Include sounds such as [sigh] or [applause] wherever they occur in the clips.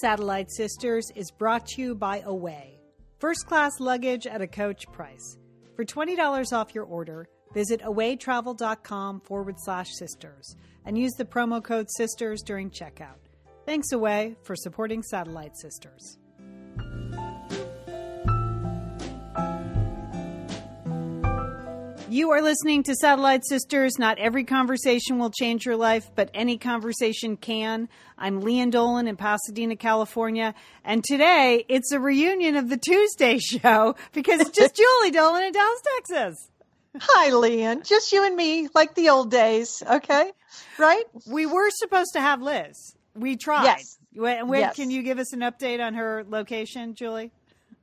Satellite Sisters is brought to you by Away. First class luggage at a coach price. For $20 off your order, visit awaytravel.com forward slash sisters and use the promo code sisters during checkout. Thanks, Away, for supporting Satellite Sisters. You are listening to Satellite Sisters. Not every conversation will change your life, but any conversation can. I'm Lian Dolan in Pasadena, California. And today it's a reunion of the Tuesday [laughs] show because it's just [laughs] Julie Dolan in Dallas, Texas. Hi, Lian. Just you and me, like the old days. Okay. Right? We were supposed to have Liz. We tried. Yes. When, when Yes. Can you give us an update on her location, Julie?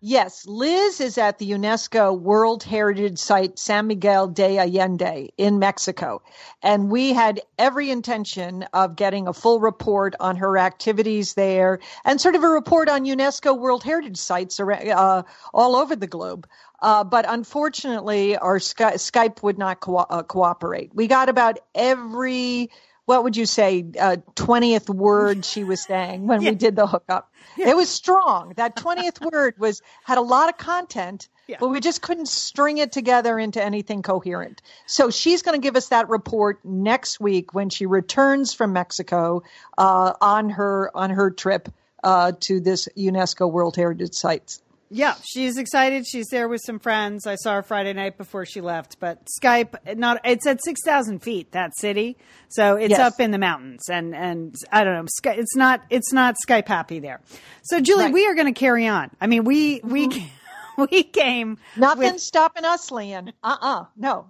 Yes, Liz is at the UNESCO World Heritage Site San Miguel de Allende in Mexico. And we had every intention of getting a full report on her activities there and sort of a report on UNESCO World Heritage Sites uh, all over the globe. Uh, but unfortunately, our Sky- Skype would not co- uh, cooperate. We got about every, what would you say, uh, 20th word she was saying when we did the hookup. It was strong. That 20th [laughs] word was had a lot of content, Yeah. but we just couldn't string it together into anything coherent. So she's going to give us that report next week when she returns from Mexico uh, on her on her trip uh, to this UNESCO World Heritage Sites. Yeah, she's excited. She's there with some friends. I saw her Friday night before she left. But Skype, not it's at six thousand feet. That city, so it's Yes. up in the mountains, and and I don't know. Sky, it's not it's not Skype happy there. So Julie, Right. Mm-hmm. we are going to carry on. I mean, we we [laughs] we came Nothing with, stopping us, Lian. Uh uh no.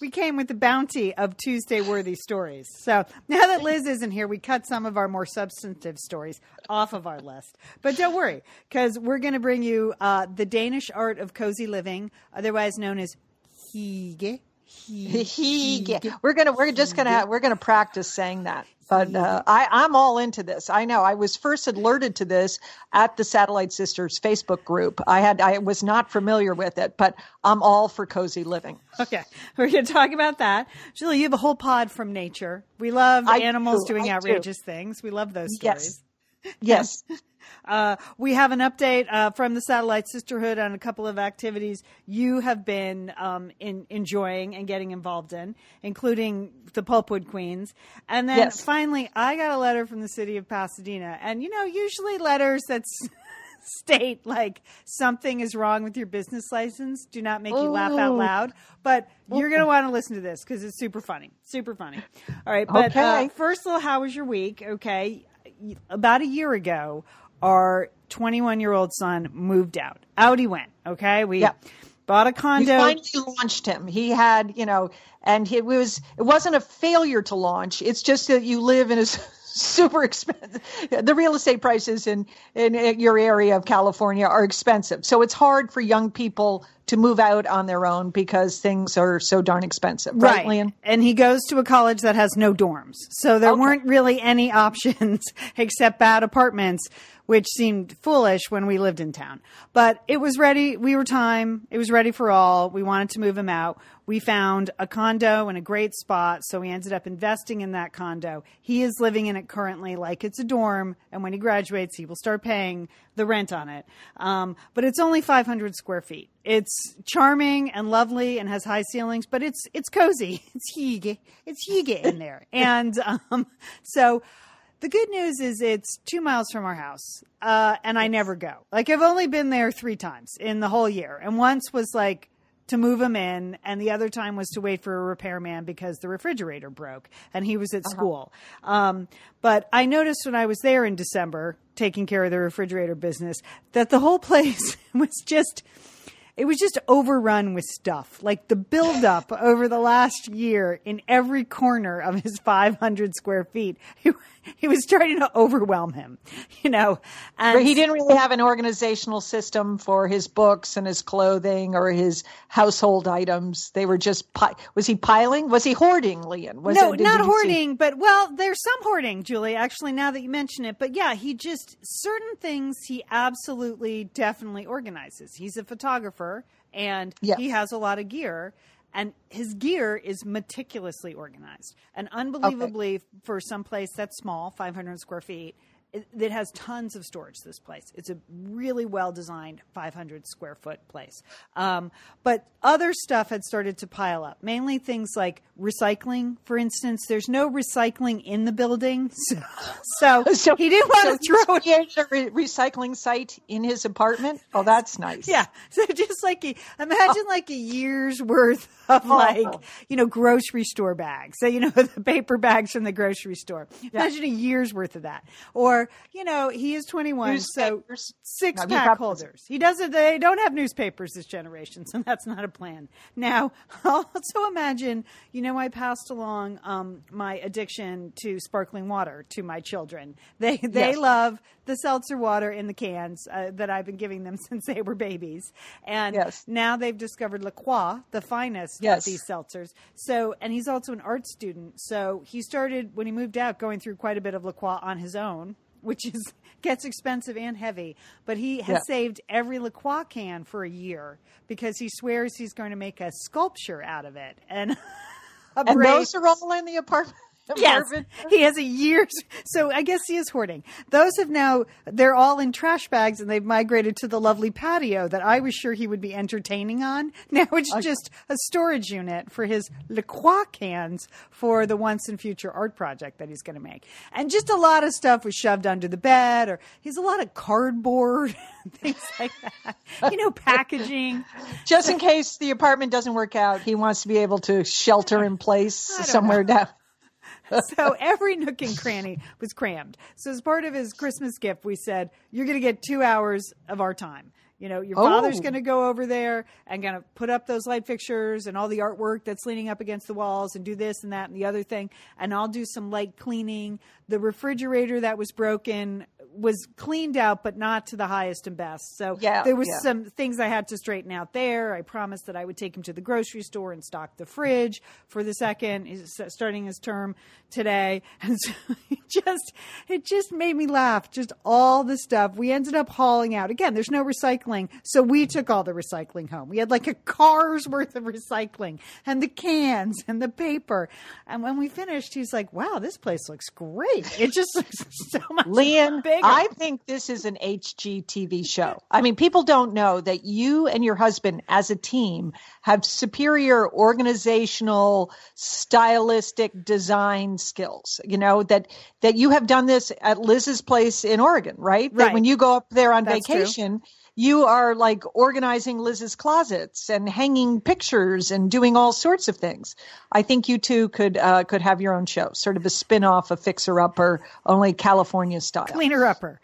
We came with the bounty of Tuesday worthy stories. So now that Liz isn't here, we cut some of our more substantive stories off of our list. But don't worry, because we're going to bring you uh, the Danish art of cozy living, otherwise known as hygge. Hygge. We're gonna we're just gonna we're gonna practice saying that. But uh, I I'm all into this. I know. I was first alerted to this at the Satellite Sisters Facebook group. I had I was not familiar with it, but I'm all for cozy living. Okay, we're going to talk about that. Julie, you have a whole pod from nature. We love I animals do, doing I do. outrageous things. We love those stories. Yes. Yes. [laughs] Uh, we have an update uh, from the Satellite Sisterhood on a couple of activities you have been um, in, enjoying and getting involved in, including the Pulpwood Queens. And then Yes. finally, I got a letter from the city of Pasadena. And, you know, usually letters that s- [laughs] state like something is wrong with your business license do not make you laugh out loud. But you're going to want to listen to this because it's super funny. Super funny. All right. But uh, first of all, how was your week? Okay. About a year ago, our 21 year old son moved out. Out he went. Okay. We Yeah. bought a condo. We finally launched him. He had, you know, and it was it wasn't a failure to launch. It's just that you live in a super expensive. The real estate prices in in your area of California are expensive, so it's hard for young people to move out on their own because things are so darn expensive. Right, Lian? And he goes to a college that has no dorms. So there Okay. weren't really any [laughs] options except bad apartments, which seemed foolish when we lived in town. But it was ready. We were time. It was ready for all. We wanted to move him out. We found a condo in a great spot. So we ended up investing in that condo. He is living in it currently like it's a dorm. And when he graduates, he will start paying the rent on it. Um, but it's only 500 square feet. It's charming and lovely and has high ceilings, but it's it's cozy. [laughs] It's hygge. It's hygge in there. [laughs] And um, so the good news is it's two miles from our house, uh, and I never go. Like I've only been there three times in the whole year, and once was like to move him in, and the other time was to wait for a repairman because the refrigerator broke and he was at school. Um, but I noticed when I was there in December taking care of the refrigerator business that the whole [laughs] place was just it was just overrun with stuff. Like the buildup [laughs] over the last year in every corner of his 500 square feet, he, he was starting to overwhelm him, you know. And But he didn't really have an organizational system for his books and his clothing or his household items. They were just pi- was he piling? Was he hoarding, Lian? Was no, it- not you see- hoarding, but well, there's some hoarding, Julie. Actually, now that you mention it, but yeah, he just certain things he absolutely, definitely organizes. He's a photographer, and Yes. he has a lot of gear, and his gear is meticulously organized, and unbelievably for some place that's small, 500 square feet. It, has tons of storage. This place, it's a really well designed 500 square foot place. Um, but other stuff had started to pile up, mainly things like recycling. For instance, there's no recycling in the building, [laughs] so, so, [laughs] So he didn't want so to throw he a re- recycling site in his apartment. Oh, that's nice. Yeah, [laughs] so just like a, imagine like a year's worth of like you know grocery store bags. So you know the paper bags from the grocery store. Imagine a year's worth of that. Or you know he is 21, so six no, pack got- holders. He doesn't. They don't have newspapers this generation, so [laughs] that's not a plan. Now, [laughs] also imagine, you know, I passed along um, my addiction to sparkling water to my children. They they Yes. love the seltzer water in the cans uh, that I've been giving them [laughs] since they were babies, and Yes. now they've discovered La Croix, the finest Yes. of these seltzers. So, and he's also an art student, so he started when he moved out going through quite a bit of La Croix on his own, which is [laughs] gets expensive and heavy. But he has Yeah. saved every La Croix can for a year because he swears he's going to make a sculpture out of it and. [laughs] a And those are all in the apartment. [laughs] Yes, he has a year's. [laughs] So I guess he is hoarding. Those have now, they're all in trash bags and they've migrated to the lovely patio that I was sure he would be entertaining on. [laughs] Now it's just a storage unit for his La Croix cans for the once and future art project that he's going to make. And just a lot of stuff was shoved under the bed or he's a lot of cardboard, things like that. You know, packaging. Just in case the apartment doesn't work out, he wants to be able to shelter in place somewhere down. [laughs] so every nook and cranny was crammed. So as part of his Christmas gift, we said, "You're going to get two hours of our time." You know, your Oh. father's going to go over there and going to put up those light fixtures and all the artwork that's leaning up against the walls and do this and that and the other thing. And I'll do some light cleaning. The refrigerator that was broken was cleaned out, but not to the highest and best. So Yeah, there was yeah. some things I had to straighten out there. I promised that I would take him to the grocery store and stock the fridge for the second, is starting his term today. [laughs] And so it just, it just made me laugh. Just all the stuff we ended up hauling out. Again, there's no recycling. So we took all the recycling home. We had like a car's worth of recycling and the cans and the paper. And when we finished, he's like, wow, this place looks great. It just looks [laughs] so much bigger. I think this is an HGTV show. I mean, people don't know that you and your husband as a team have superior organizational, stylistic design skills. You know, that that you have done this at Liz's place in Oregon, right? That Right. when you go up there on That's true. You are like organizing Liz's closets and hanging pictures and doing all sorts of things. I think you two could uh, could have your own show, sort of a spin off of Fixer Upper, only California style. cleaner upper.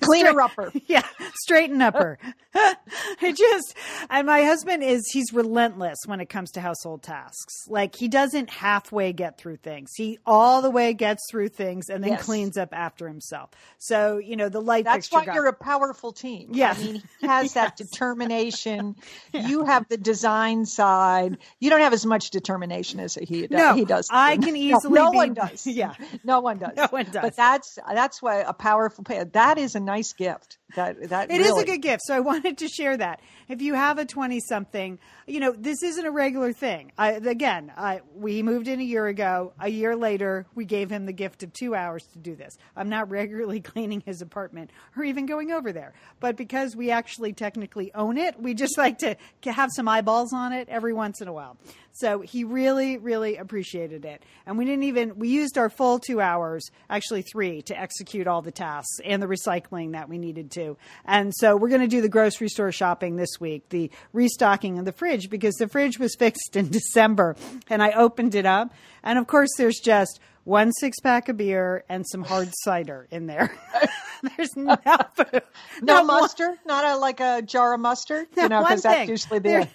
Cleaner upper. [laughs] Yeah, straighten upper. [laughs] it just, and my husband is, he's relentless when it comes to household tasks. Like he doesn't halfway get through things. He all the way gets through things and then Yes. cleans up after himself. So, you know, the light That's why got- you're a powerful team. Yes. I mean, [laughs] has that determination. [laughs] You have the design side. You don't have as much determination as he does. No, he does. I can easily No, be- one does. [laughs] Yeah. No one does. No one does. But that's that's why a powerful. That is a nice gift. That that It is really, a good gift. So I [laughs] wanted to share that. If you have a 20 something, you know, this isn't a regular thing. I, again, I, we moved in a year ago. A year later, we gave him the gift of two hours to do this. I'm not [laughs] regularly cleaning his apartment or even going over there. But because we actually technically own it, we just like to have some eyeballs on it every once in a while. So he really, really appreciated it. And we didn't even, we used our full two hours, actually three, to execute all the tasks and the recycling that we needed to. And so we're going to do the grocery store shopping this week, the restocking of the fridge, because the fridge was [laughs] fixed in December and I opened it up. And of course, there's just one six pack of beer and some hard [laughs] cider in there. [laughs] there's no food. no Not one- mustard. Not a like a jar of mustard. You know, because that's usually There- the.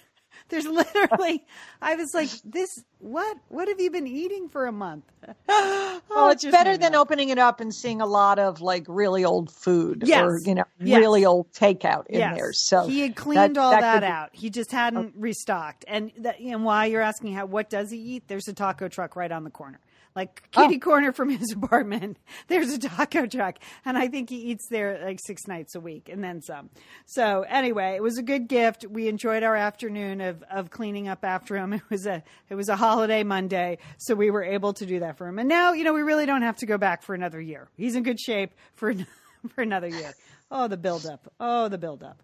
There's [laughs] literally, I was like, this, what, what have you been eating for a month? [gasps] oh, Well, it's better than opening it up and seeing a lot of like really old food Yes. or you know Yes. really old takeout in Yes. there. So he had cleaned all that, be- out. He just hadn't restocked. And that, and why you're asking how what does he eat? There's a taco truck right on the corner. Like oh. kitty oh. corner from his [laughs] apartment, there's a taco truck, and I think he eats there like six nights a week and then some. So anyway, it was a good gift. We enjoyed our afternoon of of cleaning up after him. [laughs] It was a it was a holiday Monday, so we were able to do that for him. And now you know we really don't have to go back for another year. He's in good shape for [laughs] for another year. Oh, the buildup. Oh, the buildup.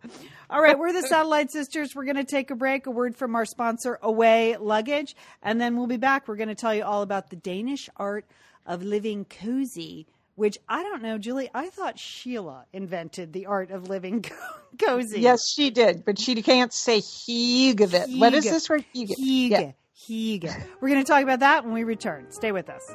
All right, we're the [laughs] Satellite Sisters. We're going to take a break, a word from our sponsor, Away Luggage, and then we'll be back. We're going to tell you all about the Danish art of living cozy, which I don't know, Julie. I thought Sheila invented the art of living [laughs] cozy. Yes, she did, but she can't say hygge. What is this word? Hygge. Hygge. Yeah. Hygge. We're going to talk about that when we return. Stay with us.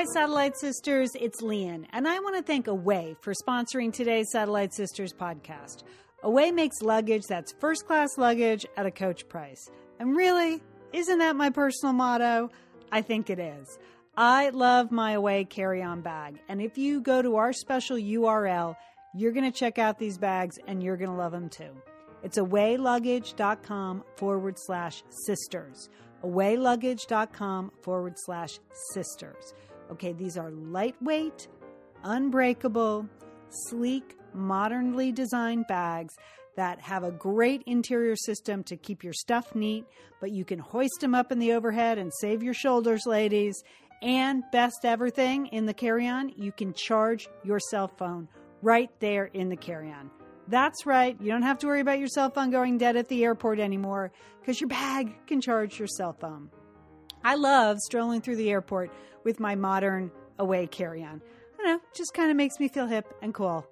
Hi, Satellite Sisters. It's Lian, and I want to thank Away for sponsoring today's Satellite Sisters podcast. Away makes luggage that's first class luggage at a coach price. And really, isn't that my personal motto? I think it is. I love my Away carry on bag, and if you go to our special URL, you're going to check out these bags and you're going to love them too. It's awayluggage.com forward slash sisters. Awayluggage.com forward slash sisters. Okay, these are lightweight, unbreakable, sleek, modernly designed bags that have a great interior system to keep your stuff neat, but you can hoist them up in the overhead and save your shoulders, ladies. And best everything in the carry on, you can charge your cell phone right there in the carry on. That's right, you don't have to worry about your cell phone going dead at the airport anymore because your bag can charge your cell phone. I love strolling through the airport with my modern away carry on. I don't know, just kind of makes me feel hip and cool.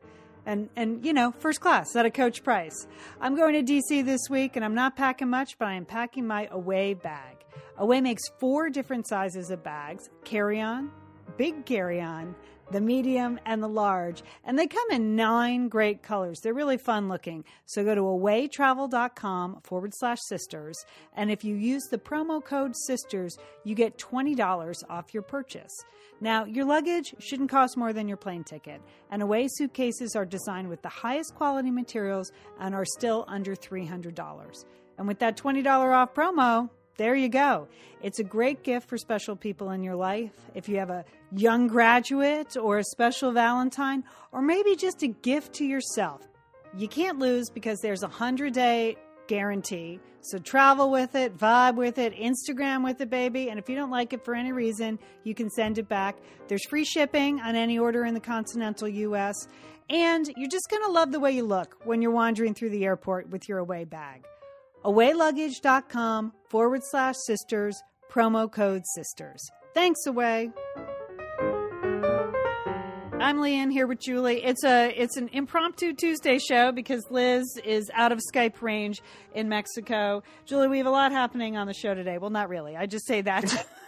And, and you know, first class at a coach price. I'm going to DC this week and I'm not packing much, but I am packing my away bag. Away makes four different sizes of bags carry on, big carry on, the medium, and the large. And they come in nine great colors. They're really fun looking. So go to awaytravel.com forward slash sisters. And if you use the promo code sisters, you get $20 off your purchase. Now, your luggage shouldn't cost more than your plane ticket. And away suitcases are designed with the highest quality materials and are still under $300. And with that $20 off promo, there you go. It's a great gift for special people in your life. If you have a young graduate or a special Valentine, or maybe just a gift to yourself. You can't lose because there's a 100 day guarantee. So travel with it, vibe with it, Instagram with it, baby. And if you don't like it for any reason, you can send it back. There's free shipping on any order in the continental US. And you're just going to love the way you look when you're wandering through the airport with your away bag awayluggage.com forward slash sisters, promo code sisters. Thanks, Away. I'm Lian here with Julie. It's a it's an impromptu Tuesday show because Liz is out of Skype range in Mexico. Julie, we have a lot happening on the show today. Well, not really. I just say that [laughs]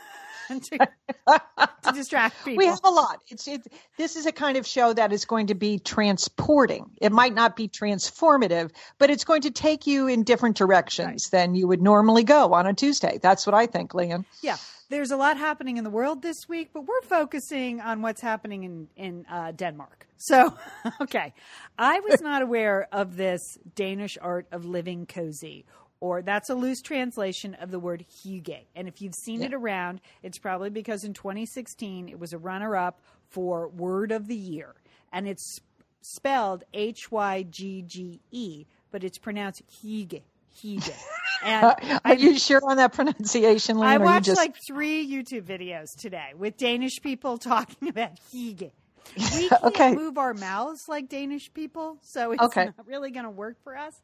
[laughs] to, to, distract [laughs] people. We have a lot. It's it, this is a kind of show that is going to be transporting. It might not be transformative, but it's going to take you in different directions right. than you would normally go on a Tuesday. That's what I think, Lian. Yeah. There's a lot happening in the world this week, but we're focusing on what's happening in in uh, Denmark. So, [laughs] okay, I was not aware of this Danish art of living cozy or that's a loose translation of the word hygge. And if you've seen yeah. it around, it's probably because in 2016 it was a runner up for Word of the Year. And it's spelled H Y G G E, but it's pronounced hygge. Hygge. [laughs] And Are I, you sure on that pronunciation? Lynn, I watched just... like three YouTube videos today with Danish people [laughs] talking about hygge. We [laughs] can't okay. move our mouths like Danish people, so it's okay. not really going to work for us.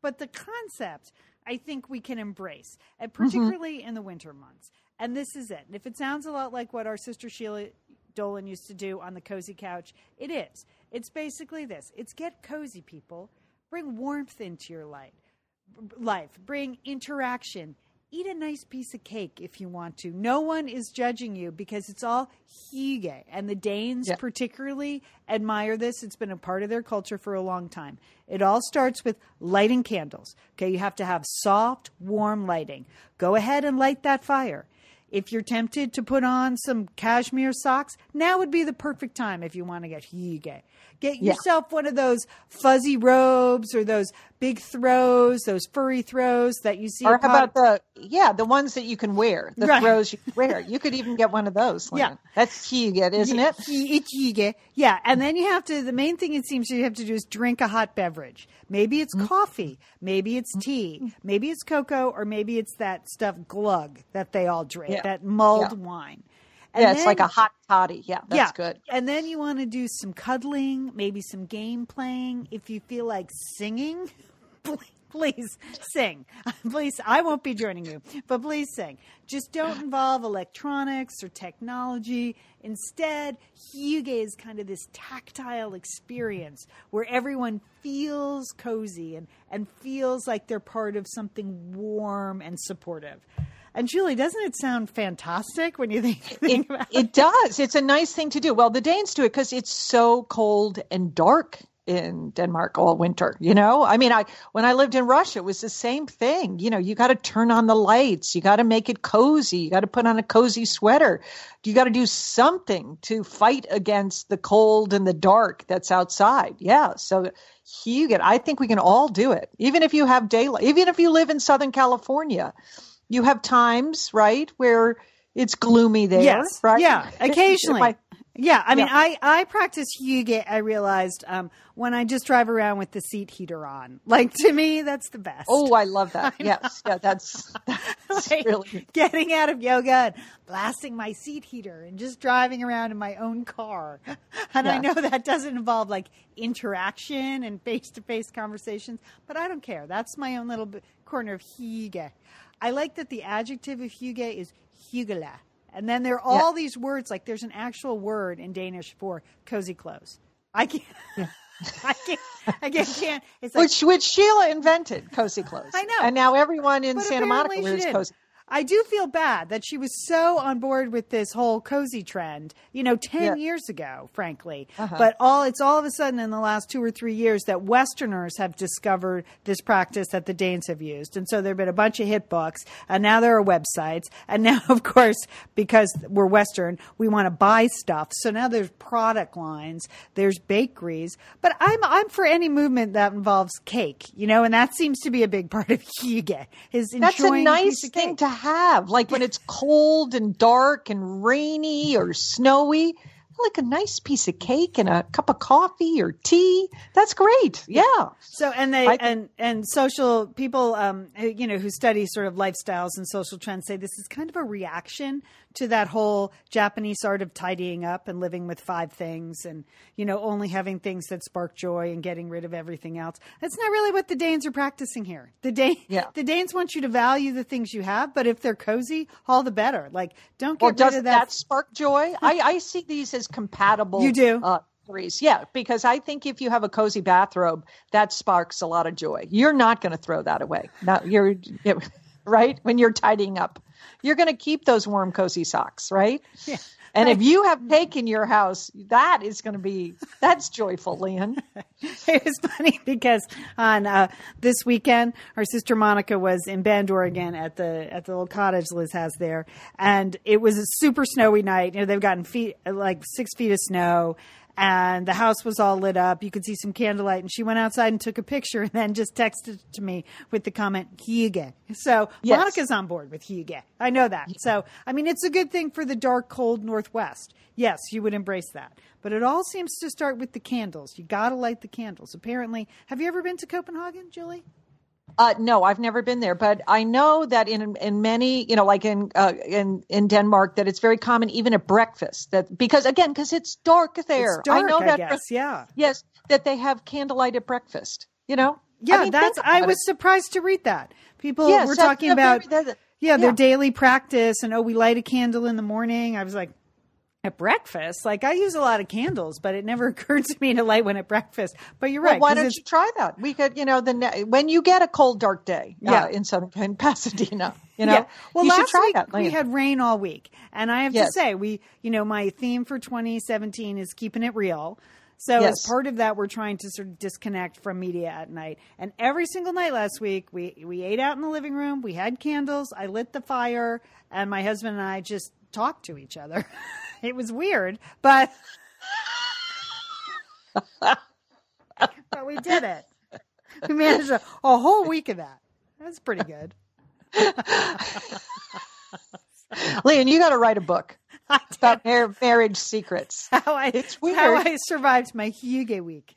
But the concept I think we can embrace, and mm-hmm. particularly mm-hmm. in the winter months. And this is it. And if it sounds a lot like what our sister Sheila Dolan used to do on the cozy couch, it is. It's basically this. It's get cozy, people. Bring warmth into your life. Life. Bring interaction eat a nice piece of cake if you want to. No one is judging you because it's all hygge. And the Danes yeah. particularly admire this. It's been a part of their culture for a long time. It all starts with lighting candles. Okay, you have to have soft, warm lighting. Go ahead and light that fire. If you're tempted to put on some cashmere socks, now would be the perfect time if you want to get hygge. Get yourself yeah. one of those fuzzy robes or those big throws, those furry throws that you see. Or how about the yeah, the ones that you can wear, the Right. throws you can wear. You could even get one of those. Yeah. That's Hygge, isn't it? it? Yeah, and then you have to. The main thing it seems you have to do is drink a hot beverage. Maybe it's Mm-hmm. coffee, maybe it's tea, maybe it's cocoa, or maybe it's that stuff glug that they all drink, Yeah. that mulled Yeah. wine. And Yeah, it's like then- a hot toddy. Yeah, that's yeah. good. And then you want to do some cuddling, maybe some game playing. If you feel like singing, [laughs] please sing. [laughs] Please, I won't be joining you, but please sing. Just don't involve electronics or technology. Instead, Hygge is kind of this tactile experience where everyone feels cozy and, and feels like they're part of something warm and supportive. And Julie, doesn't it sound fantastic when you think, [laughs] think It, about it? it does. It's a nice thing to do. Well, the Danes do it because it's so cold and dark in Denmark all winter. You know, I mean, I when I lived in Russia, it was the same thing. You know, you got to turn on the lights, you got to make it cozy, you got to put on a cozy sweater, you got to do something to fight against the cold and the dark that's outside. Yeah, so you get. I think we can all do it, even if you have daylight, even if you live in Southern California. You have times, right, where it's gloomy there, Yes. right? Yeah. [laughs] Occasionally. I- yeah. I mean, Yeah. I, I practice Hygge, I realized, um, when I just drive around with the seat heater on. [laughs] Like, to me, that's the best. oh, I love that. [laughs] yes, yeah, that's, that's Like, really getting out of yoga and blasting my seat heater and just driving around in my own car. And I know that doesn't involve like interaction and face to face conversations, but I don't care. That's my own little corner of hygge. I like that the adjective of hygge is hyggelig. And then there are all these words, like there's an actual word in Danish for cozy clothes. I can't, [laughs] I can't, I can't, can't. It's like, which which Sheila invented cozy clothes. I know. and now everyone in But Santa Monica wears cozy. I do feel bad that she was so on board with this whole cozy trend, you know, 10 Yeah. years ago, frankly. Uh-huh. But all it's all of a sudden in the last 2 or 3 years that westerners have discovered this practice that the Danes have used. And so there've been a bunch of hit books, and now there are websites, and now [laughs] of course because we're western, we want to buy stuff. So now there's product lines, there's bakeries, but I'm I'm for any movement that involves cake, you know, and that seems to be a big [laughs] part of [laughs] hygge. Is That's a nice of thing to have, like when it's cold and dark and rainy or snowy. Like a nice piece of cake and a cup of coffee or tea. That's great. Yeah. So and they I- and and social people, um, who, you know, who study sort of lifestyles and social trends say this is kind of a reaction to that whole Japanese art of tidying up and living with five things, and you know, only having things that spark joy and getting rid of everything else. That's not really what the Danes are practicing here. The Dan- Yeah. the Danes want you to value the things you have, but if they're cozy, all the better. Like, don't get Well, rid does of that, that. spark joy? I, I see these as compatible. You do? Uh, yeah, because I think if you have a cozy bathrobe, that sparks a lot of joy. You're not going to throw that away. No, you're [laughs] right when you're tidying up. You're going to keep those warm, cozy socks, right? Yeah. And if you have cake in your house, that is going to be that's joyful, Lian. [laughs] it was funny because on uh, this weekend, our sister Monica was in Bend, Oregon, at the at the little cottage Liz has there, and it was a super snowy night. You know, they've gotten feet like six feet of snow. And the house was all lit up. You could see some candlelight. And she went outside and took a picture and then just texted to me with the comment, Hygge. So Yes. Monica's on board with Hygge. I know that. So, I mean, it's a good thing for the dark, cold Northwest. Yes, you would embrace that. But it all seems to start with the candles. You got to light the candles. Apparently, have you ever been to Copenhagen, Julie? Uh, no, I've never been there, but I know that in in many, you know, like in uh, in in Denmark, that it's very common even at breakfast. That because again, because it's dark there. It's dark, I know that. guess. Yeah. Yes, that they have candlelight at breakfast. You know. Yeah, I mean, that's. I was it. surprised to read that. People Yes, were talking about very- that- yeah, their daily practice and oh, we light a candle in the morning. I was like, at breakfast, like I use a lot of candles, but it never [laughs] occurred to me to light one at breakfast. But you're Well, right. why don't you try that? We could, you know, the ne- when you get a cold, dark day, uh, Yeah. in Southern in Pasadena, you know, yeah. Well, you last should try week that. we had rain all week, and I have to say, we, you know, my theme for 2017 is keeping it real. So Yes. as part of that, we're trying to sort of disconnect from media at night. And every single night last week, we we ate out in the living room. We had candles. I lit the fire, and my husband and I just talked to each other. [laughs] it was weird, but [laughs] but we did it. we managed a, a whole week of that. That's pretty good. [laughs] Lian, you got to write a book [laughs] about mar- marriage secrets. How I, It's weird. how I survived my hygge week.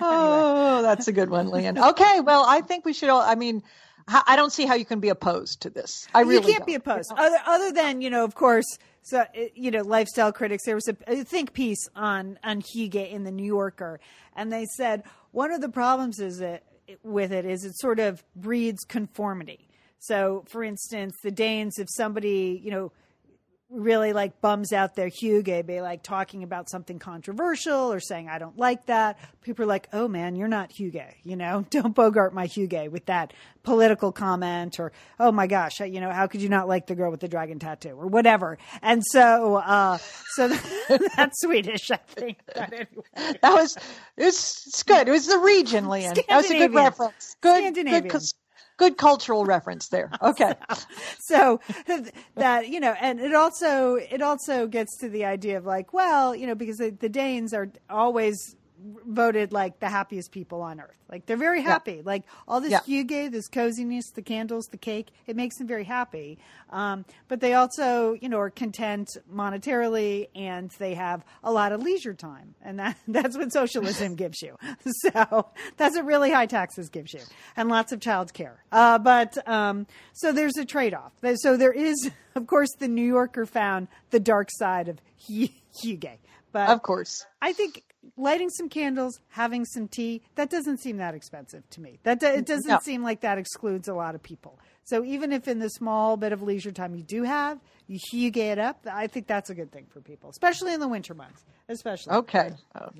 Oh, that's a good one, Lian. Okay, well, I think we should all. I mean, I don't see how you can be opposed to this. I really you can't don't. be opposed. Other, other than you know, of course, so uh, you know, lifestyle critics. There was a, a think piece on on hygge in the New Yorker, and they said one of the problems is that with it is it sort of breeds conformity. So, for instance, the Danes, if somebody you know really like bums out their hygge by like talking about something controversial or saying I don't like that. People are like, "Oh man, you're not hygge," you know. [laughs] Don't bogart my hygge with that political comment or "Oh my gosh, you know, how could you not like the girl with the dragon tattoo?" or whatever. And so, uh, so [laughs] that's Swedish, I think. But anyway. That was it's, it's good. It was the region, Lian. That was a good reference. Good, good, good cultural reference there. Okay. [laughs] so that you know and it also it also gets to the idea of like well you know because the, the danes are always voted like the happiest people on earth. Like they're very happy. Like all this Yeah. hygge this coziness the candles the cake it makes them very happy. Um, but they also you know are content monetarily and they have a lot of leisure time. And that [laughs] that's what socialism [laughs] gives you. [laughs] So that's what really high taxes gives you. And lots of child care. Uh, but um, so there's a trade-off. So there is of course the new yorker found the dark side of huge but Of course. I think lighting some candles, having some tea, that doesn't seem that expensive to me. That it doesn't No. seem like that excludes a lot of people. So even if in the small bit of leisure time you do have, you huge it up, I think that's a good thing for people, especially in the winter months. Especially. Okay.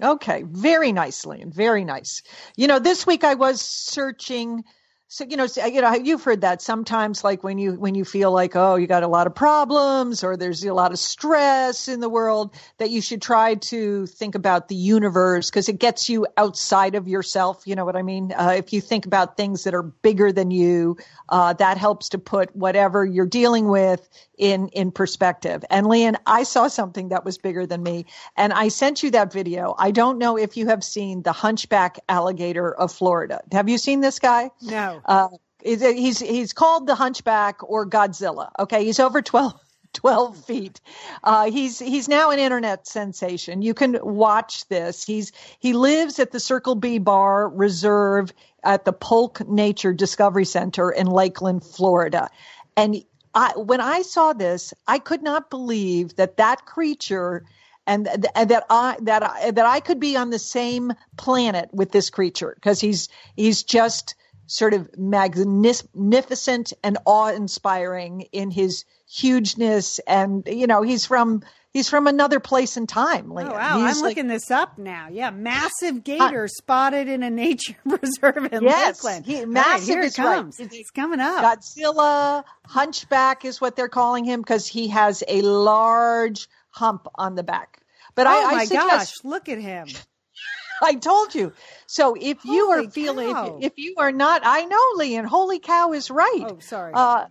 Okay. Very nice, Lian. Very nice. You know, this week I was searching. So you know, you know, you've heard that sometimes, like when you when you feel like, oh, you got a lot of problems or there's a lot of stress in the world, that you should try to think about the universe because it gets you outside of yourself. You know what I mean? Uh, if you think about things that are bigger than you, uh, that helps to put whatever you're dealing with in in perspective. And Lian I saw something that was bigger than me, and I sent you that video. I don't know if you have seen the hunchback alligator of Florida. Have you seen this guy? No. Uh, he's he's called the hunchback or Godzilla. Okay, he's over 12, [laughs] 12 feet. Uh, he's he's now an internet sensation. You can watch this. He's he lives at the Circle B Bar Reserve at the Polk Nature Discovery Center in Lakeland, Florida, and I when I saw this, I could not believe that that creature and, and that I that I, that I could be on the same planet with this creature because he's he's just sort of magnificent and awe-inspiring in his hugeness and you know he's from he's from another place and time Lian. Oh, wow. He's I'm like- looking this up now. Yeah. Massive gator spotted in a nature [laughs] preserve in Yes, Lakeland. he- All right, massive here it is right. comes. It's coming up. Godzilla hunchback is what they're calling him because he has a large hump on the back but oh, I, I my suggest, gosh. Look at him. [laughs] I told you. So if you Holy are feeling, if, if you are not, I know, Lian. Holy cow is right. Oh, sorry. Uh,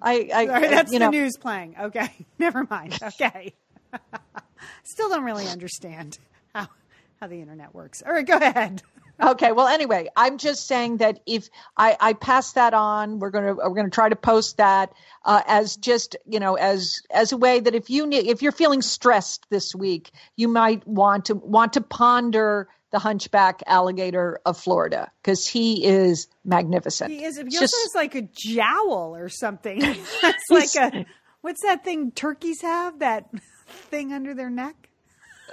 I, I, [laughs] Sorry, that's you the know, news playing. Okay, [laughs] never mind. Okay, still don't really understand how how the internet works. All right, go ahead. Okay. Well, anyway, I'm just saying that if I, I pass that on, we're gonna we're gonna try to post that uh, as just you know as as a way that if you need if you're feeling stressed this week, you might want to want to ponder the hunchback alligator of Florida because he is magnificent. He is. He also just- has like a jowl or something. [laughs] it's like a what's that thing turkeys have? That thing under their neck.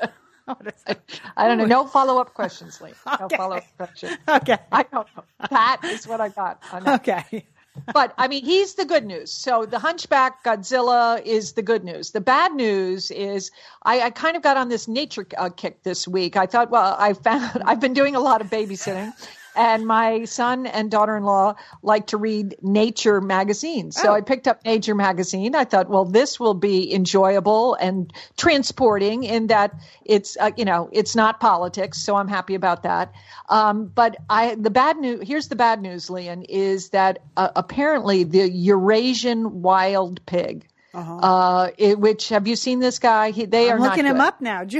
It? [laughs] I don't know. No follow up questions, Lee. No [laughs] Okay. follow up questions. Okay. I don't know. That is what I got. Okay. But I mean, he's the good news. So the Hunchback Godzilla is the good news. The bad news is I, I kind of got on this nature uh, kick this week. I thought, well, I found [laughs] I've been doing a lot of babysitting. And my son and daughter-in-law like to read nature magazines. So Oh. I picked up Nature magazine. I thought, well, this will be enjoyable and transporting in that it's, uh, you know, it's not politics. So I'm happy about that. Um, but I, the bad news, here's the bad news, Lian, is that uh, apparently the Eurasian wild pig, uh it, which have you seen this guy? He, they I'm are looking him up now. [laughs]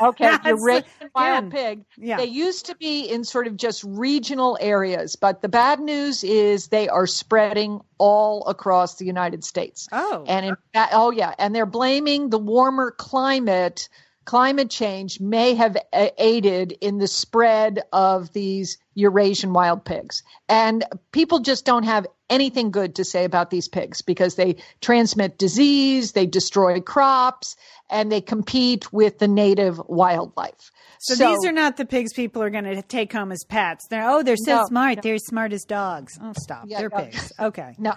Okay, Eurasian wild pig. Yeah. They used to be in sort of just regional areas, but the bad news is they are spreading all across the United States. Oh. And in fact, oh yeah, and they're blaming the warmer climate climate change may have aided in the spread of these Eurasian wild pigs. And people just don't have anything good to say about these pigs because they transmit disease, they destroy crops, and they compete with the native wildlife. So, these are not the pigs people are going to take home as pets. They're oh, they're so No, smart. They're as smart as dogs. Oh, stop. Yeah, they're no. pigs. Okay. [laughs] no.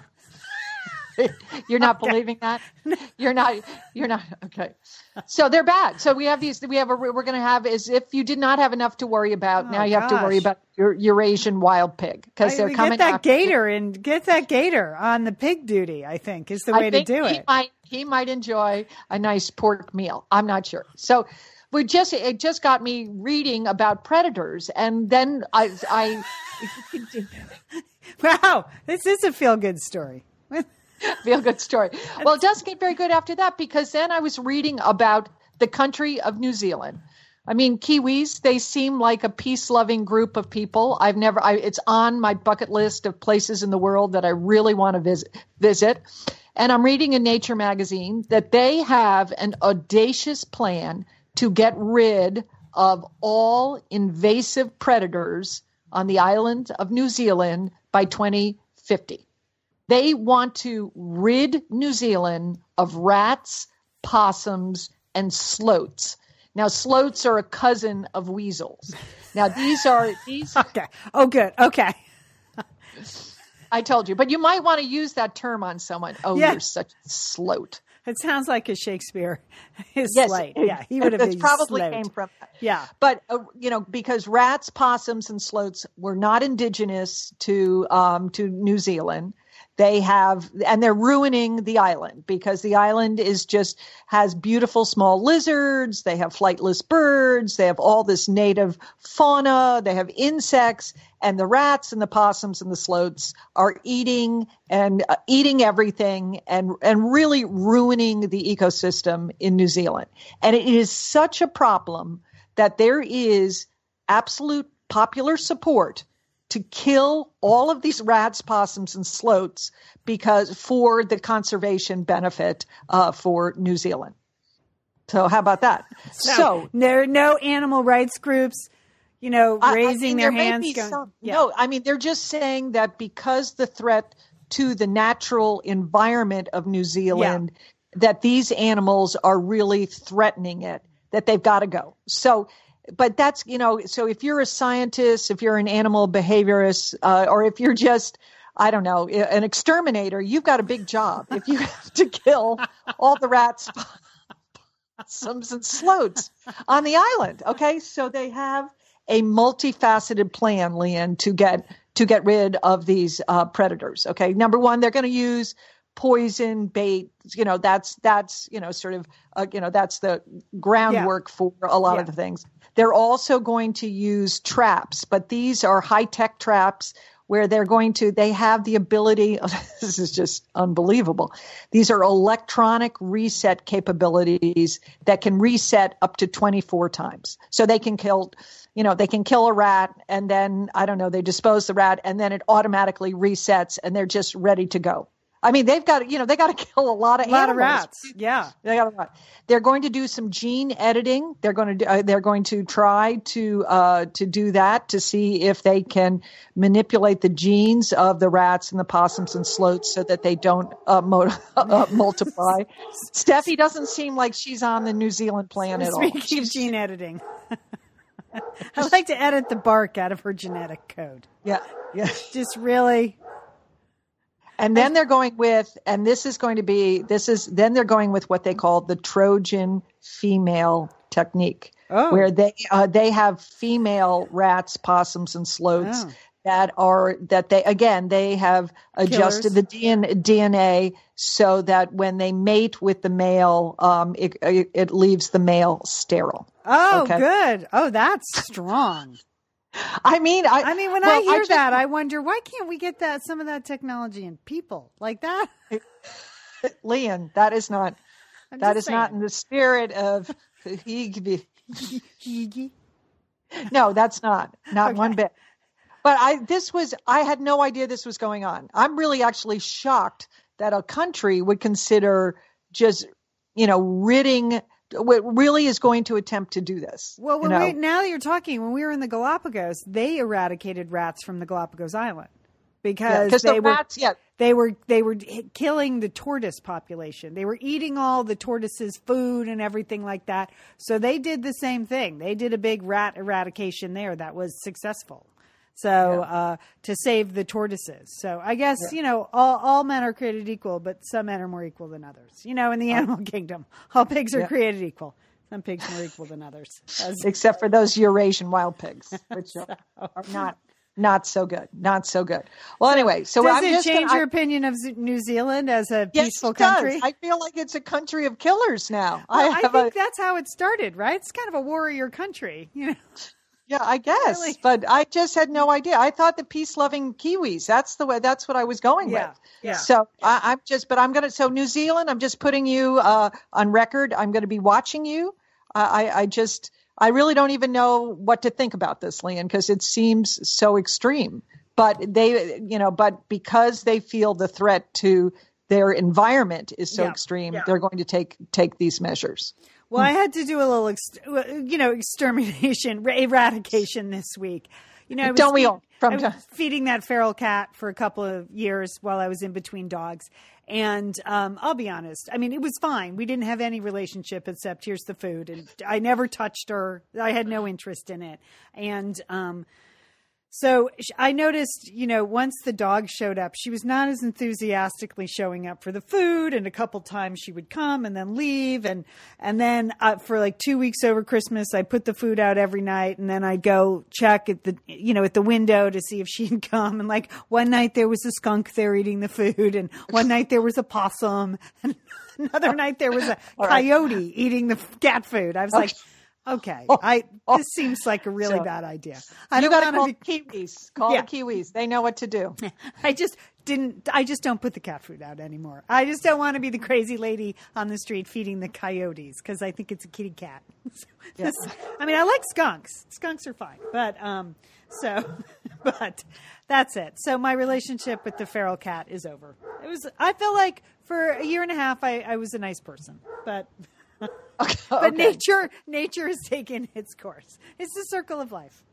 [laughs] You're not believing that? [laughs] You're not. You're not. Okay. So they're bad. So we have these. We have a. We're going to have is if you did not have enough to worry about. Oh, now you have to worry about your Eurasian wild pig because they're coming. get that gator and get that gator on the pig duty. I think is the way I to do he it. Might, he might enjoy a nice pork meal. I'm not sure. So we just it just got me reading about predators, and then I I [laughs] Wow, this is a feel good story. [laughs] feel good story. Well, it doesn't get very good after that because then I was reading about the country of New Zealand. I mean, Kiwis, they seem like a peace loving group of people. I've never, I, it's on my bucket list of places in the world that I really want to visit, visit. And I'm reading in Nature magazine that they have an audacious plan to get rid of all invasive predators on the island of New Zealand by 2050. They want to rid New Zealand of rats, possums, and stoats. Now, stoats are a cousin of weasels. Now, these are these. [laughs] Okay. Oh, good. Okay. I told you, but you might want to use that term on someone. Oh, Yeah. you're such a stoat. It sounds like a Shakespeare. [laughs] His Yes, it- Yeah, he would have been probably came from that. Yeah. But uh, you know, because rats, possums, and sloths were not indigenous to um, to New Zealand, they have, and they're ruining the island because the island is just has beautiful small lizards. They have flightless birds. They have all this native fauna. They have insects, and the rats and the possums and the sloths are eating and uh, eating everything and and really ruining the ecosystem in New Zealand. And it is such a problem that there is absolute popular support to kill all of these rats, possums, and stoats because for the conservation benefit uh, for New Zealand. So how about that? So, there are no animal rights groups, you know, I- I raising mean, their hands. Going, some- yeah. No, I mean they're just saying that because the threat to the natural environment of New Zealand, that these animals are really threatening it, that they've got to go. So, but that's you know, so if you're a scientist, if you're an animal behaviorist, uh, or if you're just I don't know, an exterminator, you've got a big job. If you [laughs] have to kill all the rats, possums, and stoats on the island. Okay, so they have a multifaceted plan, Lian, to get to get rid of these uh, predators. Okay, number one, they're going to use poison bait. You know, that's that's you know sort of uh, you know that's the groundwork for a lot of the things. They're also going to use traps, but these are high tech traps where they're going to they have the ability [laughs] this is just unbelievable these are electronic reset capabilities that can reset up to 24 times so they can kill you know they can kill a rat and then i don't know they dispose the rat and then it automatically resets and they're just ready to go i mean they've got you know they got to [laughs] kill a lot of a lot of rats. Yeah. They got a lot. They're going to do some gene editing. They're going to do, uh, they're going to try to uh, to do that to see if they can manipulate the genes of the rats and the possums and sloths so that they don't uh, mo- [laughs] uh, multiply. [laughs] Steffi doesn't seem like she's on the New Zealand plan at all. Speaking of gene editing, I like to edit the bark out of her genetic code. Yeah, yeah. Just really. And then they're going with, and this is going to be, this is, then they're going with what they call the Trojan female technique, Oh. where they, uh, they have female rats, possums, and sloths Oh. that are, that they, again, they have adjusted Killers. the DN, DNA so that when they mate with the male, um, it, it, it leaves the male sterile. Oh, Okay. good. Oh, that's strong. [laughs] I mean, I, I mean, when well, I hear just- that, I wonder why can't we get that some of that technology in people like that? [laughs] Lian, that is not, I'm that is not in the spirit of, [laughs] no, that's not not Okay. one bit. But I this was I had no idea this was going on. I'm really actually shocked that a country would consider just you know ridding really is going to attempt to do this. Well, you know? we, now that you're talking, when we were in the Galapagos, they eradicated rats from the Galapagos Island because because they the were yeah, they were they were killing the tortoise population. They were eating all the tortoises' food and everything like that. So they did the same thing. They did a big rat eradication there that was successful. So uh, to save the tortoises. So I guess you know all, all men are created equal, but some men are more equal than others. You know, in the animal [laughs] kingdom, all pigs are Yeah. created equal. Some pigs more equal than others. As- [laughs] except for those Eurasian wild pigs, [laughs] which are, are not not so good, not so good. Well, anyway, so Does I'm it just change gonna, your I, opinion of New Zealand as a yes, peaceful it does. I feel like it's a country of killers now. Well, I, have think a, that's how it started, right? It's kind of a warrior country, you know. Yeah, I guess, Really? but I just had no idea. I thought the peace-loving Kiwis. That's the way. That's what I was going Yeah, with. yeah. So I, I'm just, but I'm gonna. So New Zealand, I'm just putting you uh, on record. I'm going to be watching you. I, I, I just, I really don't even know what to think about this, Lian, because it seems so extreme. But they, you know, but because they feel the threat to their environment is so Yeah, extreme, yeah. they're going to take take these measures. Well, I had to do a little, ex- you know, extermination, [laughs] eradication this week. You know, Don't we all, from I was feeding that feral cat for a couple of years while I was in between dogs. And um, I'll be honest, I mean, it was fine. We didn't have any relationship except here's the food. And I never touched her. I had no interest in it. And um, so I noticed, you know, once the dog showed up, she was not as enthusiastically showing up for the food, and a couple times she would come and then leave, and and then uh, for like two weeks over Christmas, I put the food out every night, and then I'd go check at the, you know, at the window to see if she'd [laughs] come, and like one night there was a skunk there eating the food, and one night there was a possum, [laughs] and another night there was a [laughs] All right. coyote eating the cat food. I was like. Okay, [laughs] I this seems like a really So- bad idea. I you don't got to want call be [laughs] Kiwis. Call Yeah. the Kiwis. They know what to do. [laughs] I just didn't. I just don't put the cat food out anymore. I just don't want to be the crazy lady on the street feeding the coyotes because I think it's a kitty cat. So this- I mean, I like skunks. Skunks are fine, but um, so, but that's it. So my relationship with the feral cat is over. It was. I feel like for a year and a half, I, I was a nice person, but. Okay. [laughs] But okay. nature, nature has taken its course. It's the circle of life.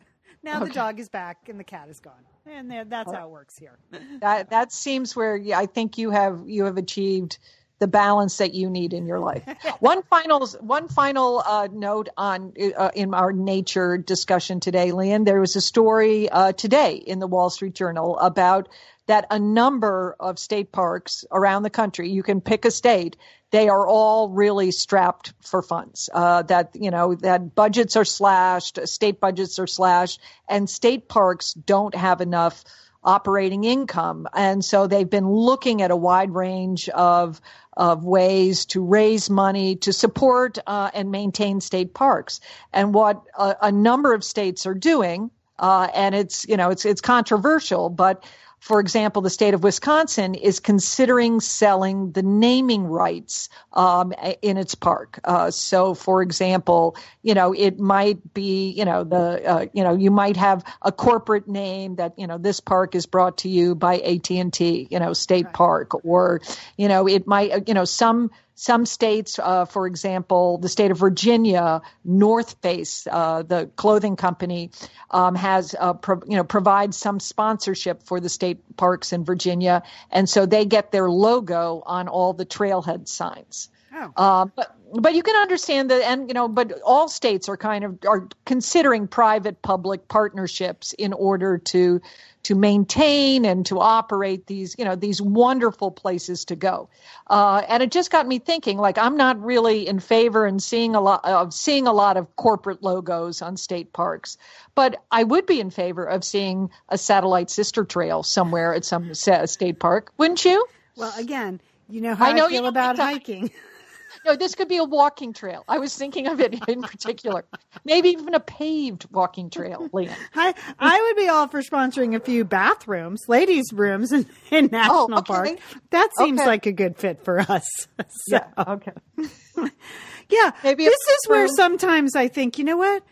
Now the dog is back and the cat is gone, and that's how it works here. that that seems where I think you have you have achieved the balance that you need in your life. [laughs] one final one final uh, note on uh, in our nature discussion today, Lian. There was a story uh, today in the Wall Street Journal about that a number of state parks around the country. You can pick a state. They are all really strapped for funds. Uh, that you know that budgets are slashed, state budgets are slashed, and state parks don't have enough operating income. And so they've been looking at a wide range of of ways to raise money to support uh, and maintain state parks. And what a, a number of states are doing, uh, and it's you know it's it's controversial, but for example, the state of Wisconsin is considering selling the naming rights um, in its park. Uh, so, for example, you know, it might be, you know, the, uh, you know, you might have a corporate name that, you know, this park is brought to you by AT and T, you know, State Park, or, you know, it might, uh, you know, some some states, uh, for example, the state of Virginia, North Face, uh, the clothing company, um, has uh, pro- you know provides some sponsorship for the state parks in Virginia, and so they get their logo on all the trailhead signs. Oh. Um, but but you can understand that, and you know, but all states are kind of are considering private-public partnerships in order to to maintain and to operate these you know these wonderful places to go. Uh, and it just got me thinking. Like I'm not really in favor and seeing a lot of seeing a lot of corporate logos on state parks, but I would be in favor of seeing a satellite sister trail somewhere at some state park, wouldn't you? Well, again, you know how I, I know you feel about hiking. [laughs] No, this could be a walking trail. I was thinking of it in particular. Maybe even a paved walking trail, Lian. I I would be all for sponsoring a few bathrooms, ladies' rooms in, in oh, national Oh, okay. park. That seems Okay. like a good fit for us. [laughs] So, Yeah. Okay. [laughs] yeah. Maybe this is where sometimes I think, you know what?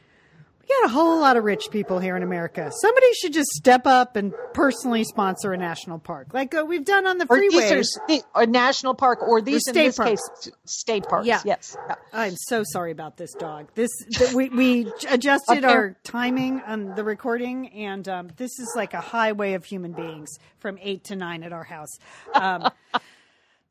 We got a whole lot of rich people here in America. Somebody should just step up and personally sponsor a national park, like uh, we've done on the Or freeways. are a national park, or these in state parks. case state parks. Yeah. Yes. Yeah. I'm so sorry about this dog. This th- we we adjusted Okay. our timing on the recording, and um, this is like a highway of human beings from eight to nine at our house. Um, [laughs]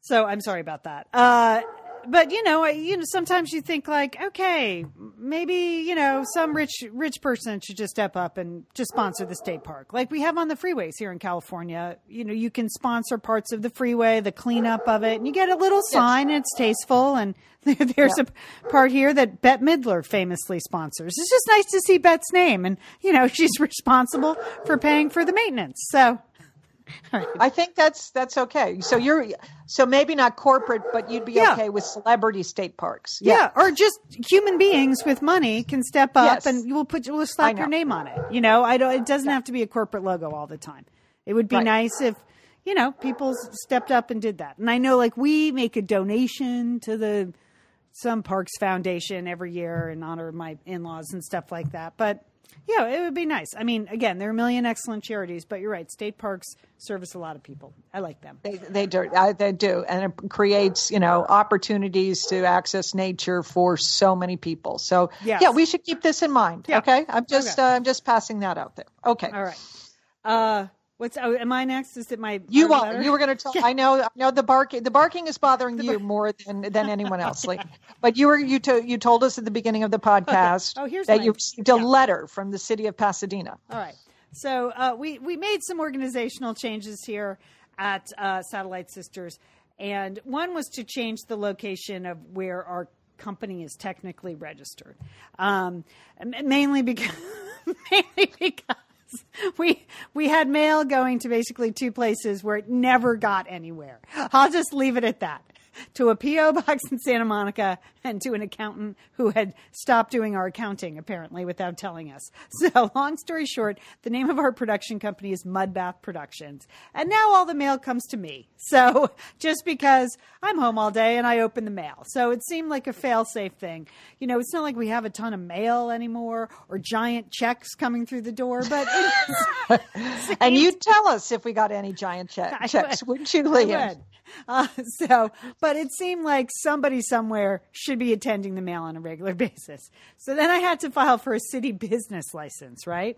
so I'm sorry about that. Uh, but you know, I, you know, sometimes you think like, okay, maybe you know, some rich rich person should just step up and just sponsor the state park, like we have on the freeways here in California. You know, you can sponsor parts of the freeway, the cleanup of it, and you get a little sign, and it's tasteful. And [laughs] there's a part here that Bette Midler famously sponsors. It's just nice to see Bette's name, and you know, [laughs] she's responsible for paying for the maintenance. So. I think that's that's okay. So you're so maybe not corporate, but you'd be Yeah. okay with celebrity state parks. Yeah. or just human beings with money can step up Yes. and we'll put we'll slap your name on it. You know, I don't. It doesn't have to be a corporate logo all the time. It would be Right. nice if you know people stepped up and did that. And I know, like we make a donation to the some parks foundation every year in honor of my in-laws and stuff like that. But yeah, it would be nice. I mean, again, there are a million excellent charities, but you're right. State parks service a lot of people. I like them. They, they do. I, they do, and it creates you know opportunities to access nature for so many people. So Yes. yeah, we should keep this in mind. Yeah. Okay, I'm just Okay. Uh, I'm just passing that out there. Okay, All right. Uh, what's oh, am I next? Is it my you are letter? you were going to talk. I know. I know the barking. The barking is bothering you more than than anyone else, Lee. [laughs] But you were you to, you told us at the beginning of the podcast Oh, here's that mine. you received a Yeah. letter from the city of Pasadena. All right. So uh, we we made some organizational changes here at uh, Satellite Sisters, and one was to change the location of where our company is technically registered, um, mainly because [laughs] mainly because. [laughs] We we had mail going to basically two places where it never got anywhere. I'll just leave it at that. [laughs] To a PO box in Santa Monica and to an accountant who had stopped doing our accounting apparently without telling us. So, [laughs] long story short, the name of our production company is Mudbath Productions. And now all the mail comes to me. So, [laughs] just because I'm home all day and I open the mail. So, it seemed like a fail safe thing. You know, it's not like we have a ton of mail anymore or giant checks coming through the door, but And you'd tell us if we got any giant che- checks, would. wouldn't you, Lian? Uh, so, but it seemed like somebody somewhere should be attending the mail on a regular [laughs] basis. So then I had to file for a city business license, right?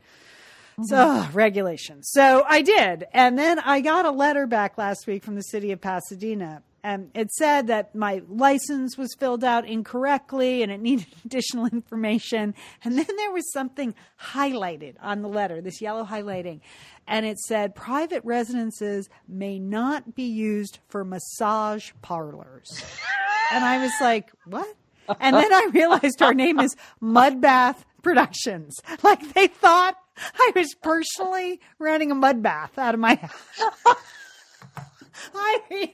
So mm-hmm. ugh, regulations. So I did, and then I got a letter back last week from the city of Pasadena, and it said that my license was filled out incorrectly and it needed [laughs] additional information. And then there was something highlighted on the letter, this yellow highlighting, and it said private residences may not be used for massage parlors. and I was like, what? And then I realized our name is Mudbath Productions. [laughs] Like they thought I was personally running a mud bath out of my [laughs] house. I mean,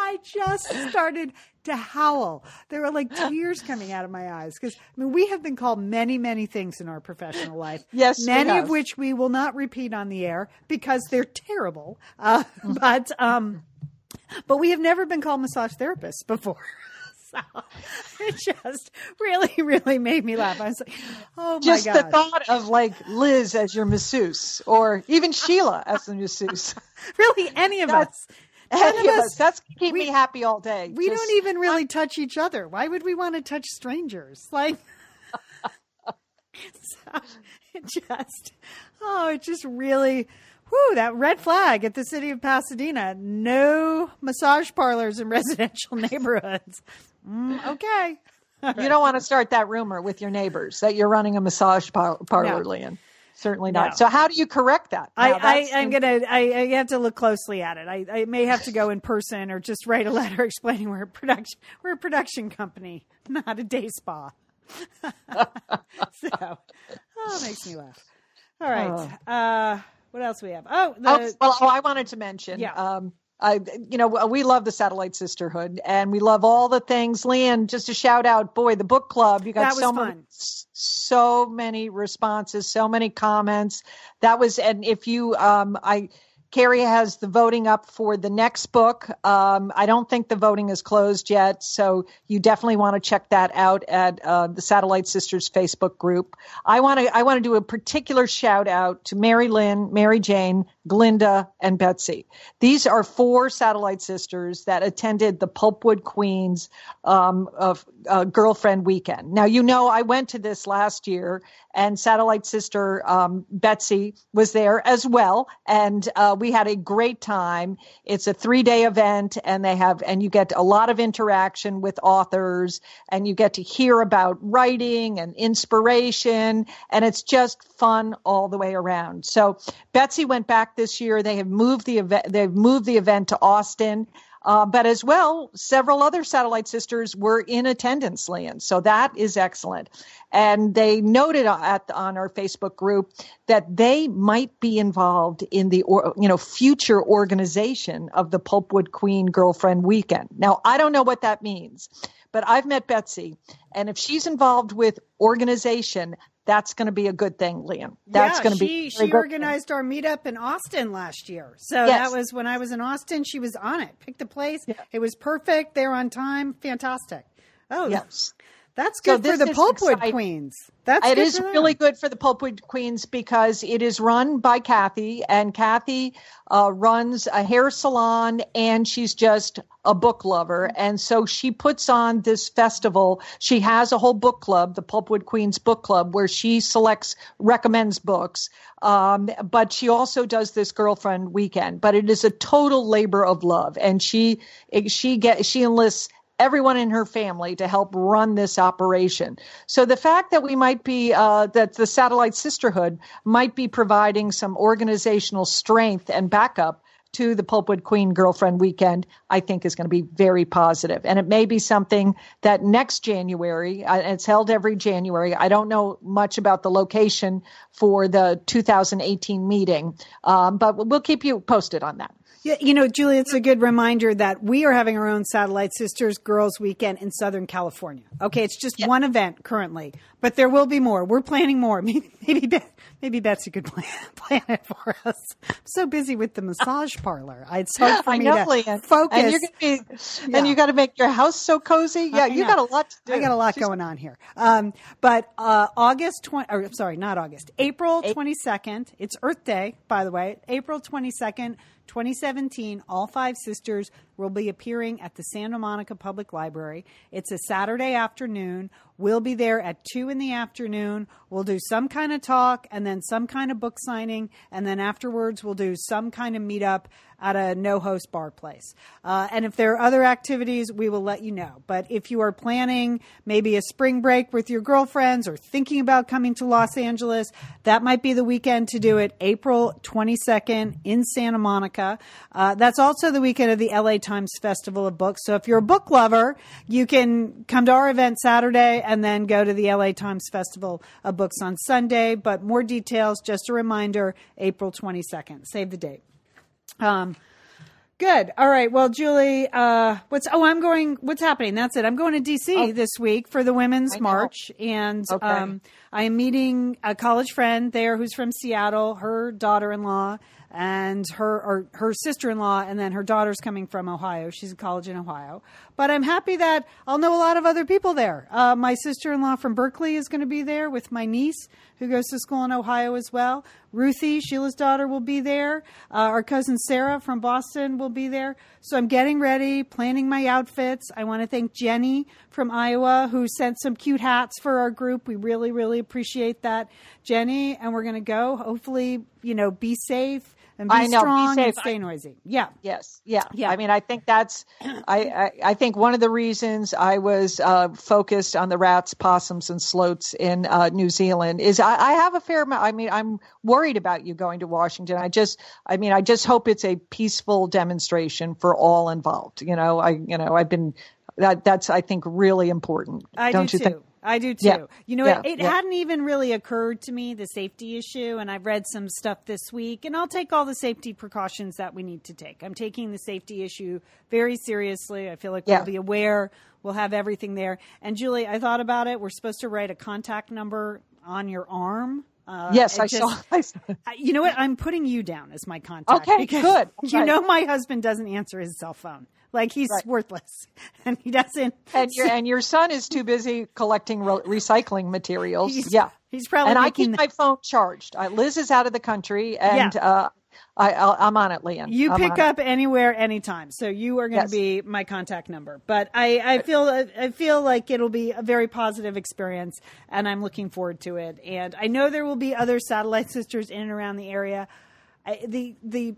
I just started to howl. There were like tears coming out of my eyes because I mean, we have been called many, many things in our professional life. [laughs] Yes, many of which we will not repeat on the air because they're terrible. Uh, [laughs] but um, but we have never been called massage therapists before. [laughs] So it just really, really made me laugh. I was like, "Oh my Just god!" Just the thought of like Liz as your masseuse, or even Sheila as the masseuse. really, any of That's- us. Any of us- us. That's keep we- me happy all day. We Just- don't even really touch each other. Why would we want to touch strangers? Like, [laughs] so it just, oh, it just really, whoo, that red flag at the city of Pasadena. No massage parlors in [laughs] residential neighborhoods. Mm, okay. You don't want to start that rumor with your neighbors that you're running a massage par- parlor, No. Lian. Certainly not. No. So how do you correct that? I, Now, I, I'm gonna. I, I have to look closely at it. I, I may have to go in person or just write a letter [laughs] explaining we're a production. We're a production company, not a day spa. [laughs] so, oh, makes me laugh. All right. Uh, what else we have? Oh, the, Oh, well, oh, I wanted to mention. Yeah. Um, I, you know, we love the Satellite Sisterhood, and we love all the things. Lian, just a shout out, boy, the book club. You got so many, so many responses, so many comments. That was, and if you, um, I, Carrie has the voting up for the next book. Um, I don't think the voting is closed yet, so you definitely want to check that out at uh, the Satellite Sisters Facebook group. I want to I want to do a particular shout out to Mary Lynn, Mary Jane, Glinda, and Betsy. These are four Satellite Sisters that attended the Pulpwood Queens um, of uh, Girlfriend Weekend. Now you know I went to this last year, and Satellite Sister um, Betsy was there as well, and uh, we had a great time. It's a three day event, and they have and you get a lot of interaction with authors, and you get to hear about writing and inspiration, and it's just fun all the way around. So Betsy went back this year. They have moved the event. They've moved the event to Austin. Uh, but as well, several other satellite sisters were in attendance, Lian. So that is excellent. And they noted at, on our Facebook group that they might be involved in the or, you know future organization of the Pulpwood Queen Girlfriend Weekend. Now I don't know what that means, but I've met Betsy, and if she's involved with organization, that's going to be a good thing, Lian. That's yeah, going to be. She organized thing. our meetup in Austin last year, so yes. that was when I was in Austin. She was on it. Picked a place. Yeah. It was perfect. They were on time. Fantastic. Oh yes. That's good so for the Pulpwood exciting. Queens. That's it is really good for the Pulpwood Queens because it is run by Kathy, and Kathy uh, runs a hair salon, and she's just a book lover, and so she puts on this festival. She has a whole book club, the Pulpwood Queens Book Club, where she selects, recommends books. Um, but she also does this girlfriend weekend. But it is a total labor of love, and she she get she enlists everyone in her family to help run this operation. So the fact that we might be, uh, that the Satellite Sisterhood might be providing some organizational strength and backup to the Pulpwood Queen Girlfriend Weekend, I think is going to be very positive. And it may be something that next January, uh, it's held every January. I don't know much about the location for the 2018 meeting, um, but we'll keep you posted on that. Yeah, you know, Julie, it's a good reminder that we are having our own Satellite Sisters Girls Weekend in Southern California. Okay, it's just one event currently, but there will be more. We're planning more. [laughs] Maybe maybe, maybe Betsy could [laughs] plan, plan it for us. I'm so busy with the massage parlor. It's hard for I me know, to Lian. focus. And, you're gonna be, yeah. and you got to make your house so cozy. Yeah, you got a lot to do. I got a lot She's, going on here. Um, but uh, August 20, or sorry, not August, April 22nd. It's Earth Day, by the way. April 22nd. 2017, all five sisters will be appearing at the Santa Monica Public Library. It's a Saturday afternoon. We'll be there at 2 in the afternoon. We'll do some kind of talk and then some kind of book signing. And then afterwards, we'll do some kind of meetup at a no host bar place. Uh, and if there are other activities, we will let you know. But if you are planning maybe a spring break with your girlfriends or thinking about coming to Los Angeles, that might be the weekend to do it. April 22nd in Santa Monica. Uh, that's also the weekend of the LA Times Festival of Books. So if you're a book lover, you can come to our event Saturday and then go to the LA Times Festival of Books on Sunday. But more details, just a reminder, April 22nd. Save the date. Um, Good. All right. Well, Julie, uh, what's oh, I'm going. What's happening? That's it. I'm going to DC oh, this week for the Women's March, and okay. um, I am meeting a college friend there who's from Seattle. Her daughter-in-law and her or her sister-in-law and then her daughter's coming from ohio. She's in college in ohio. But i'm happy that i'll know a lot of other people there. Uh, my sister-in-law from berkeley is going to be there with my niece who goes to school in ohio as well. Ruthie sheila's daughter will be there. Uh, our cousin sarah from boston will be there. So i'm getting ready planning my outfits. I want to thank jenny from iowa who sent some cute hats for our group we really really appreciate that jenny and we're going to go hopefully you know be safe and be I know, strong be and stay noisy. Yeah. Yes. Yeah. Yeah. I mean, I think that's, I, I, I think one of the reasons I was uh, focused on the rats, possums, and stoats in uh, New Zealand is I, I have a fair amount. I mean, I'm worried about you going to Washington. I just, I mean, I just hope it's a peaceful demonstration for all involved. You know, I, you know, I've been, that, that's, I think, really important. I Don't do you too. think? I do too. Yeah. You know, Yeah. it, it Yeah. hadn't even really occurred to me the safety issue, and I've read some stuff this week, and I'll take all the safety precautions that we need to take. I'm taking the safety issue very seriously. I feel like we'll be aware. We'll have everything there. And Julie, I thought about it. We're supposed to write a contact number on your arm. Uh, yes, I just- saw. I saw. [laughs] You know what? I'm putting you down as my contact. Okay, because good. [laughs] You Right. know my husband doesn't answer his cell phone. Like he's Right. worthless, [laughs] and he doesn't. And your [laughs] and your son is too busy collecting re- recycling materials. He's, yeah, he's probably and I keep my phone charged. I, Liz is out of the country, and Yeah. uh, I, I'm on it, Lian. You I'm pick on it. up anywhere, anytime. So you are going Yes. to be my contact number. But I, I feel, I feel like it'll be a very positive experience, and I'm looking forward to it. And I know there will be other satellite [laughs] sisters in and around the area. I, the the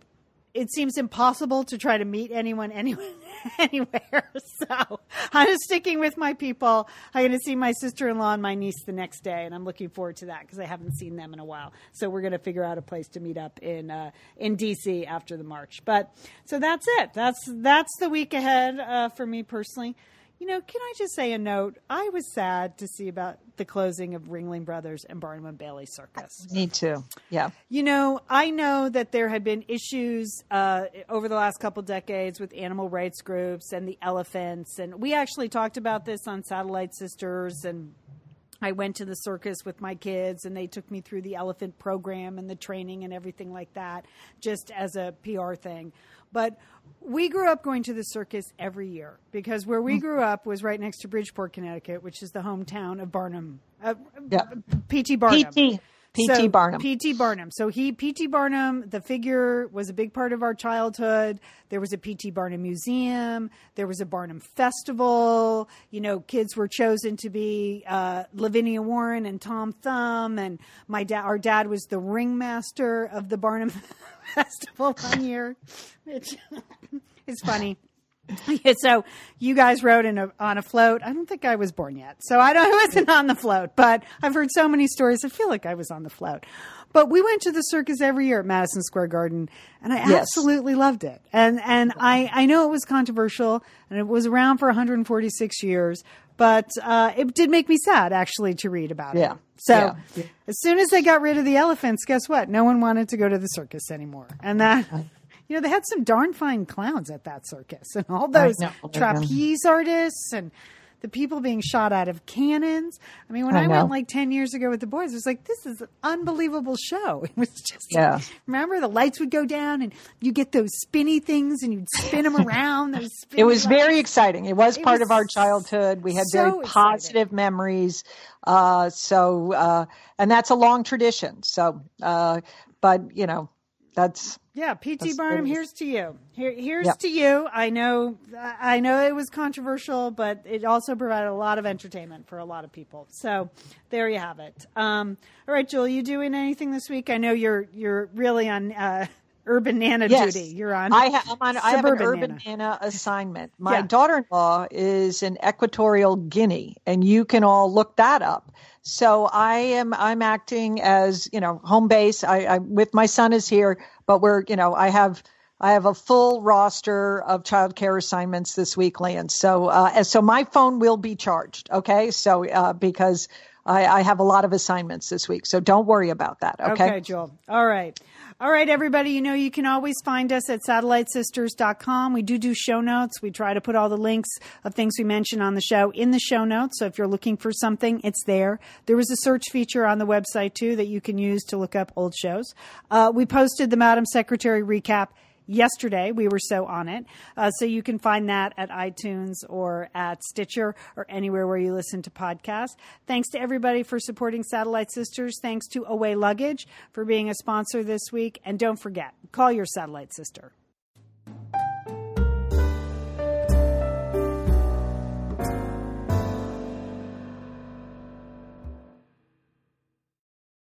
it seems impossible to try to meet anyone anywhere [laughs] anywhere. So I'm just sticking with my people. I'm going to see my sister-in-law and my niece the next day, and I'm looking forward to that because I haven't seen them in a while. So we're going to figure out a place to meet up in uh, in DC after the march. But so that's it. That's that's the week ahead uh, for me personally. You know, can I just say a note? I was sad to see about the closing of Ringling Brothers and Barnum and Bailey Circus. Me too. Yeah. You know, I know that there had been issues uh, over the last couple decades with animal rights groups and the elephants, and we actually talked about this on Satellite Sisters and. I went to the circus with my kids and they took me through the elephant program and the training and everything like that, just as a PR thing. But we grew up going to the circus every year because where we grew up was right next to Bridgeport, Connecticut, which is the hometown of Barnum, uh, Yeah. P.T. Barnum. PT PT So, Barnum. P.T. Barnum. So he, P.T. Barnum, the figure was a big part of our childhood. There was a P.T. Barnum museum. There was a Barnum festival. You know, kids were chosen to be uh, Lavinia Warren and Tom Thumb, and my dad, our dad was the ringmaster of the Barnum [laughs] festival one year. Which it's funny. [laughs] Yeah, so you guys rode in a, on a float. I don't think I was born yet, so I don't. [laughs] I wasn't on the float, but I've heard so many stories. I feel like I was on the float. But we went to the circus every year at Madison Square Garden, and I Yes. absolutely loved it. And and I I know it was controversial, and it was around for 146 years, but uh, it did make me sad actually to read about Yeah. it. So Yeah. as soon as they got rid of the elephants, guess what? No one wanted to go to the circus anymore, and that. You know, they had some darn fine clowns at that circus and all those know. trapeze artists and the people being shot out of cannons. I mean, when I, I went like 10 years ago with the boys, it was like, this is an unbelievable show. [laughs] It was just, Yeah. remember the lights would go down and you get those spinny things and you'd spin them [laughs] around. Those It was lights. very exciting. It was It part was of our childhood. We had so very exciting. positive memories. Uh, so, uh, and that's a long tradition. So, uh, but you know, that's Yeah, PT That's Barnum, here's to you. Here, here's Yep. to you. I know, I know it was controversial, but it also provided a lot of entertainment for a lot of people. So there you have it. Um, all right, Julie, you doing anything this week? I know you're you're really on uh, urban nana yes. duty. You're on. I, ha- I'm on, I have an urban Nana. Nana assignment. My Yeah. daughter-in-law is in Equatorial Guinea, and you can all look that up. So I am I'm acting as you know home base. I, I with my son is here, but we're you know I have I have a full roster of childcare assignments this week, Lance. So uh, and so my phone will be charged. Okay, so uh, because I, I have a lot of assignments this week, so don't worry about that. Okay. Okay, Joel. All right. All right, everybody. You know, you can always find us at satellitesisters.com. We do do show notes. We try to put all the links of things we mention on the show in the show notes. So if you're looking for something, it's there. There is a search feature on the website, too, that you can use to look up old shows. Uh, we posted the Madam Secretary recap yesterday. We were so on it. Uh, so you can find that at iTunes or at Stitcher or anywhere where you listen to podcasts. Thanks to everybody for supporting Satellite Sisters. Thanks to Away Luggage for being a sponsor this week. And don't forget, call your Satellite Sister.